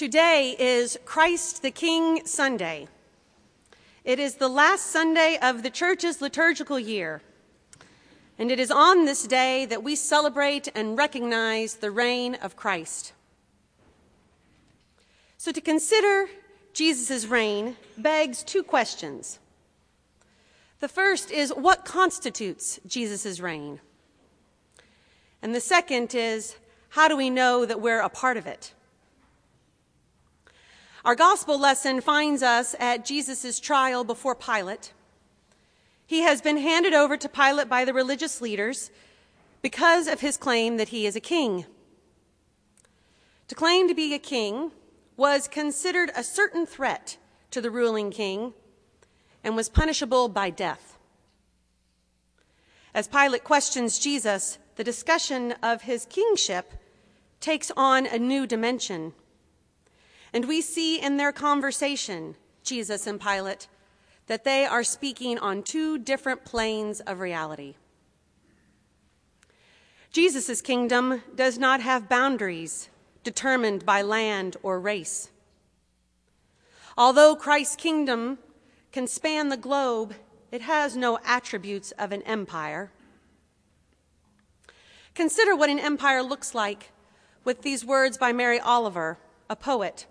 Today is Christ the King Sunday. It is the last Sunday of the church's liturgical year. And it is on this day that we celebrate and recognize the reign of Christ. So to consider Jesus' reign begs two questions. The first is what constitutes Jesus' reign? And the second is how do we know that we're a part of it? Our gospel lesson finds us at Jesus' trial before Pilate. He has been handed over to Pilate by the religious leaders because of his claim that he is a king. To claim to be a king was considered a certain threat to the ruling king and was punishable by death. As Pilate questions Jesus, the discussion of his kingship takes on a new dimension. And we see in their conversation, Jesus and Pilate, that they are speaking on two different planes of reality. Jesus' kingdom does not have boundaries determined by land or race. Although Christ's kingdom can span the globe, it has no attributes of an empire. Consider what an empire looks like with these words by Mary Oliver, a poet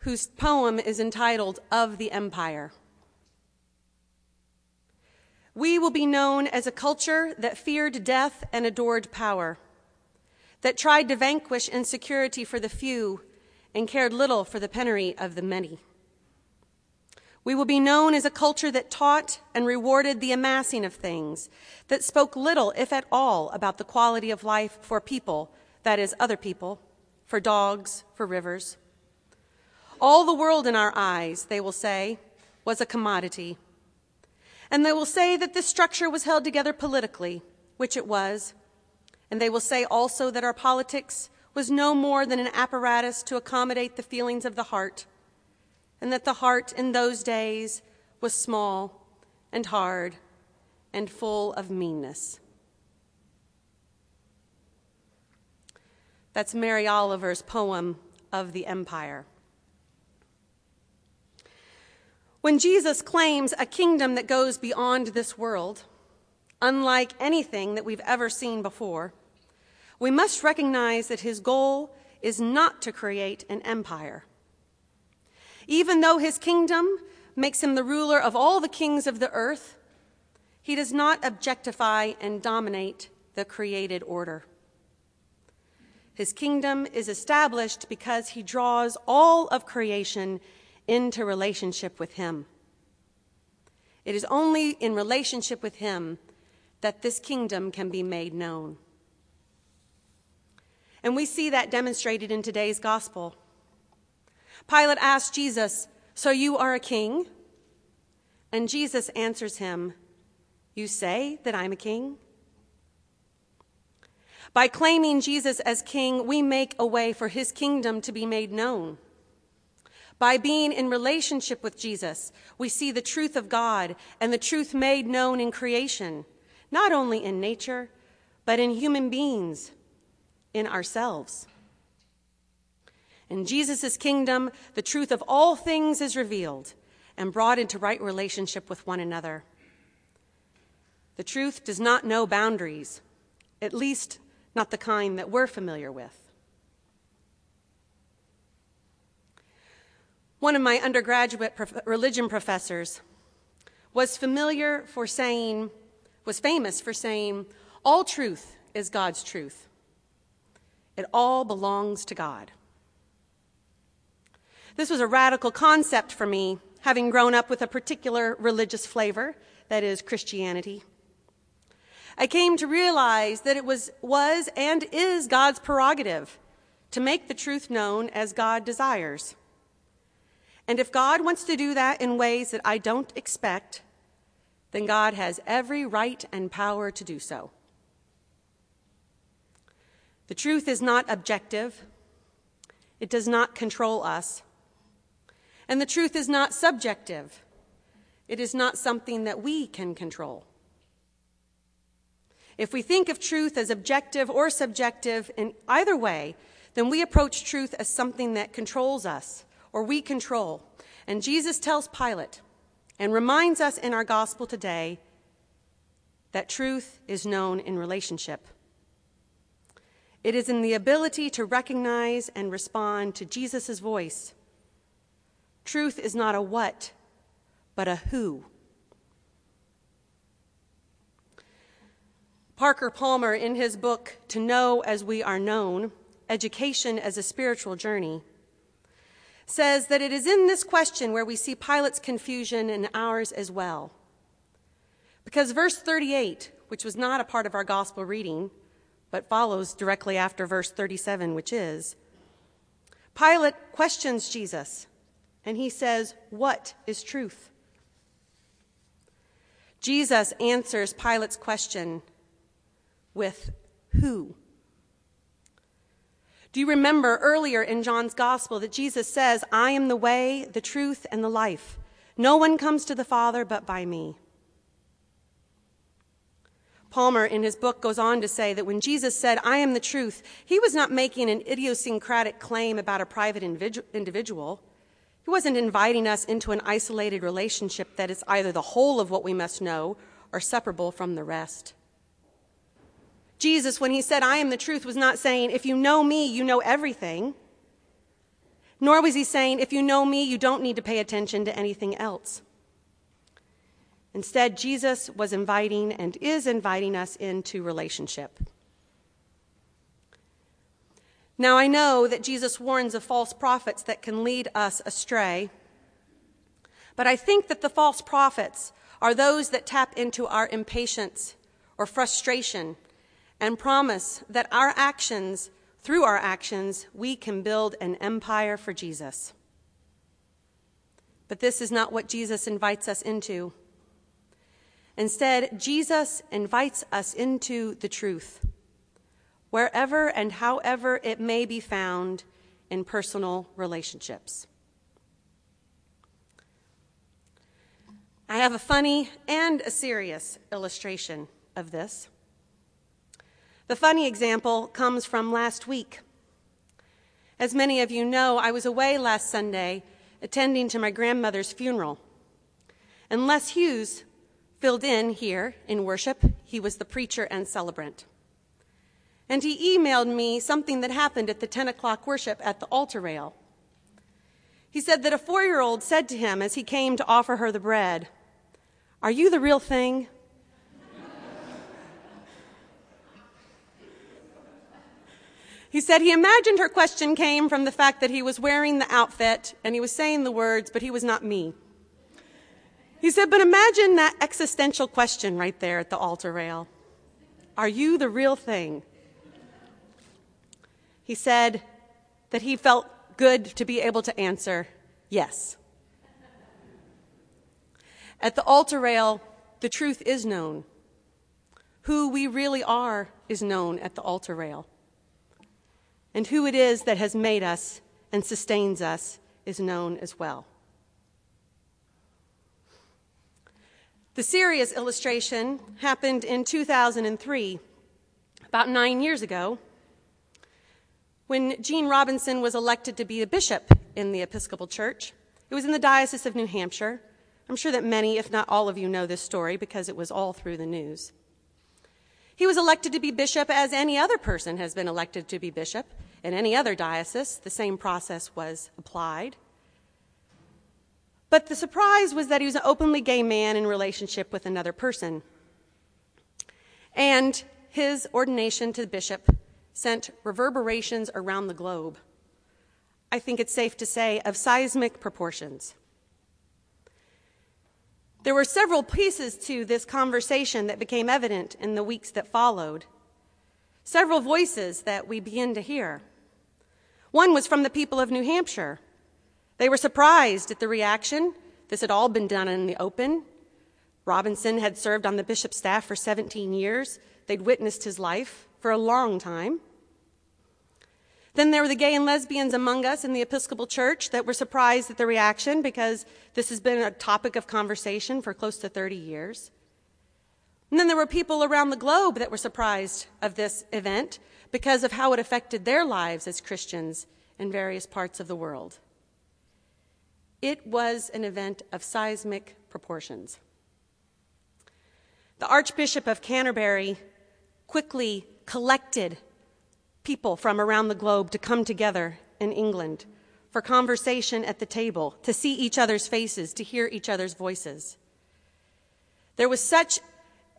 whose poem is entitled Of the Empire. We will be known as a culture that feared death and adored power, that tried to vanquish insecurity for the few and cared little for the penury of the many. We will be known as a culture that taught and rewarded the amassing of things, that spoke little, if at all, about the quality of life for people, that is, other people, for dogs, for rivers. All the world in our eyes, they will say, was a commodity. And they will say that this structure was held together politically, which it was. And they will say also that our politics was no more than an apparatus to accommodate the feelings of the heart, and that the heart in those days was small and hard and full of meanness. That's Mary Oliver's poem of the Empire. When Jesus claims a kingdom that goes beyond this world, unlike anything that we've ever seen before, we must recognize that his goal is not to create an empire. Even though his kingdom makes him the ruler of all the kings of the earth, he does not objectify and dominate the created order. His kingdom is established because he draws all of creation into relationship with Him. It is only in relationship with Him that this kingdom can be made known. And we see that demonstrated in today's gospel. Pilate asked Jesus, So you are a king? And Jesus answers him, You say that I'm a king? By claiming Jesus as king, we make a way for his kingdom to be made known. By being in relationship with Jesus, we see the truth of God and the truth made known in creation, not only in nature, but in human beings, in ourselves. In Jesus' kingdom, the truth of all things is revealed and brought into right relationship with one another. The truth does not know boundaries, at least not the kind that we're familiar with. One of my undergraduate prof- religion professors was familiar for saying, was famous for saying, all truth is God's truth. It all belongs to God. This was a radical concept for me, having grown up with a particular religious flavor, that is, Christianity. I came to realize that it was, was and is God's prerogative to make the truth known as God desires. And if God wants to do that in ways that I don't expect, then God has every right and power to do so. The truth is not objective, it does not control us. And the truth is not subjective, it is not something that we can control. If we think of truth as objective or subjective in either way, then we approach truth as something that controls us or we control. And Jesus tells Pilate and reminds us in our gospel today that truth is known in relationship. It is in the ability to recognize and respond to Jesus' voice. Truth is not a what, but a who. Parker Palmer, in his book, To Know as We Are Known Education as a Spiritual Journey, says that it is in this question where we see Pilate's confusion and ours as well. Because verse 38, which was not a part of our gospel reading, but follows directly after verse 37, which is Pilate questions Jesus, and he says, What is truth? Jesus answers Pilate's question with who? Do you remember earlier in John's gospel that Jesus says, I am the way, the truth, and the life? No one comes to the Father but by me. Palmer, in his book, goes on to say that when Jesus said, I am the truth, he was not making an idiosyncratic claim about a private individual. He wasn't inviting us into an isolated relationship that is either the whole of what we must know or separable from the rest. Jesus, when he said, I am the truth, was not saying, if you know me, you know everything. Nor was he saying, if you know me, you don't need to pay attention to anything else. Instead, Jesus was inviting and is inviting us into relationship. Now, I know that Jesus warns of false prophets that can lead us astray, but I think that the false prophets are those that tap into our impatience or frustration and promise that our actions, through our actions, we can build an empire for Jesus. But this is not what Jesus invites us into. Instead, Jesus invites us into the truth, wherever and however it may be found in personal relationships. I have a funny and a serious illustration of this. The funny example comes from last week. As many of you know, I was away last Sunday attending to my grandmother's funeral. And Les Hughes filled in here in worship. He was the preacher and celebrant. And he emailed me something that happened at the 10 o'clock worship at the altar rail. He said that a four year old said to him as he came to offer her the bread, Are you the real thing? He said he imagined her question came from the fact that he was wearing the outfit and he was saying the words, but he was not me. He said, but imagine that existential question right there at the altar rail Are you the real thing? He said that he felt good to be able to answer yes. At the altar rail, the truth is known. Who we really are is known at the altar rail. And who it is that has made us and sustains us is known as well. The serious illustration happened in 2003, about nine years ago, when Gene Robinson was elected to be a bishop in the Episcopal Church. It was in the Diocese of New Hampshire. I'm sure that many, if not all of you, know this story because it was all through the news. He was elected to be bishop as any other person has been elected to be bishop in any other diocese. The same process was applied. But the surprise was that he was an openly gay man in relationship with another person. And his ordination to the bishop sent reverberations around the globe. I think it's safe to say of seismic proportions. There were several pieces to this conversation that became evident in the weeks that followed, several voices that we begin to hear. One was from the people of New Hampshire. They were surprised at the reaction. This had all been done in the open. Robinson had served on the bishop's staff for 17 years. They'd witnessed his life for a long time. Then there were the gay and lesbians among us in the Episcopal Church that were surprised at the reaction because this has been a topic of conversation for close to 30 years. And then there were people around the globe that were surprised of this event because of how it affected their lives as Christians in various parts of the world. It was an event of seismic proportions. The Archbishop of Canterbury quickly collected people from around the globe to come together in England for conversation at the table, to see each other's faces, to hear each other's voices. There was such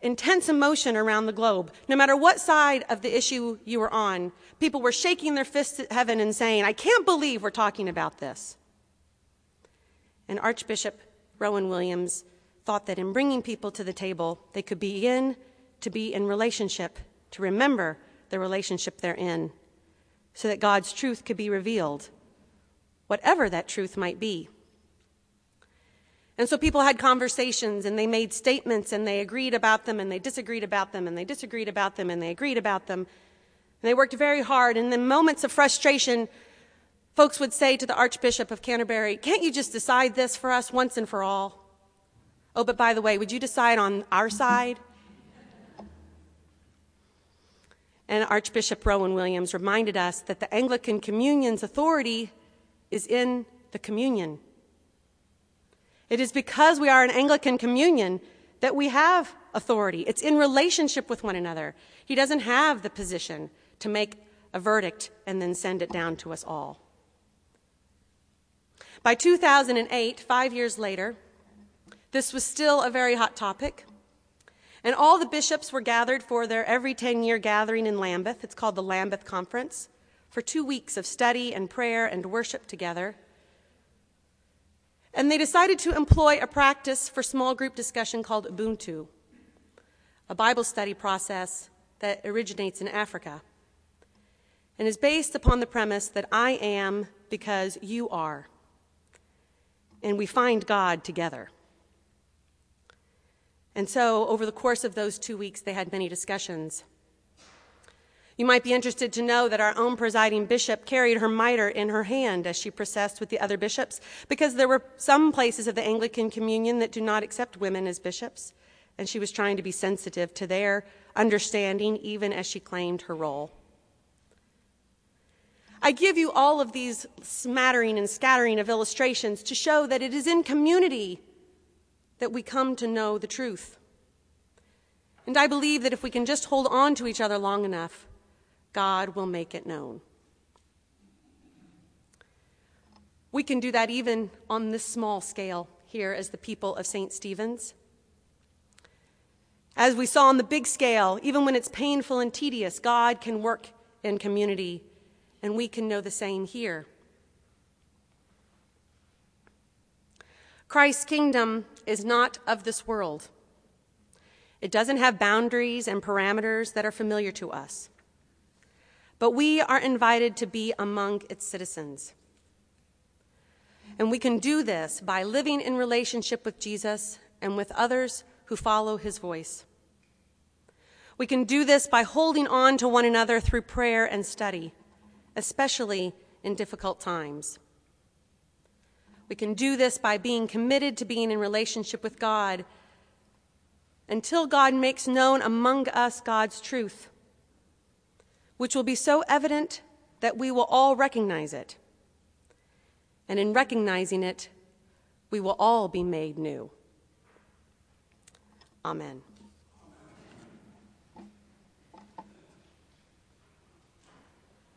intense emotion around the globe. No matter what side of the issue you were on, people were shaking their fists at heaven and saying, I can't believe we're talking about this. And Archbishop Rowan Williams thought that in bringing people to the table, they could begin to be in relationship, to remember the relationship they're in, so that God's truth could be revealed, whatever that truth might be. And so people had conversations and they made statements and they agreed about them and they disagreed about them and they disagreed about them and they agreed about them. And they worked very hard. And in moments of frustration, folks would say to the Archbishop of Canterbury, Can't you just decide this for us once and for all? Oh, but by the way, would you decide on our side? And Archbishop Rowan Williams reminded us that the Anglican Communion's authority is in the communion. It is because we are an Anglican communion that we have authority. It's in relationship with one another. He doesn't have the position to make a verdict and then send it down to us all. By 2008, five years later, this was still a very hot topic. And all the bishops were gathered for their every 10 year gathering in Lambeth. It's called the Lambeth Conference for two weeks of study and prayer and worship together. And they decided to employ a practice for small group discussion called Ubuntu, a Bible study process that originates in Africa and is based upon the premise that I am because you are. And we find God together. And so, over the course of those two weeks, they had many discussions. You might be interested to know that our own presiding bishop carried her mitre in her hand as she processed with the other bishops, because there were some places of the Anglican Communion that do not accept women as bishops, and she was trying to be sensitive to their understanding, even as she claimed her role. I give you all of these smattering and scattering of illustrations to show that it is in community that we come to know the truth. And I believe that if we can just hold on to each other long enough, God will make it known. We can do that even on this small scale here as the people of St. Stephen's. As we saw on the big scale, even when it's painful and tedious, God can work in community, and we can know the same here. Christ's kingdom is not of this world. It doesn't have boundaries and parameters that are familiar to us. But we are invited to be among its citizens. And we can do this by living in relationship with Jesus and with others who follow his voice. We can do this by holding on to one another through prayer and study, especially in difficult times. We can do this by being committed to being in relationship with God until God makes known among us God's truth, which will be so evident that we will all recognize it. And in recognizing it, we will all be made new. Amen.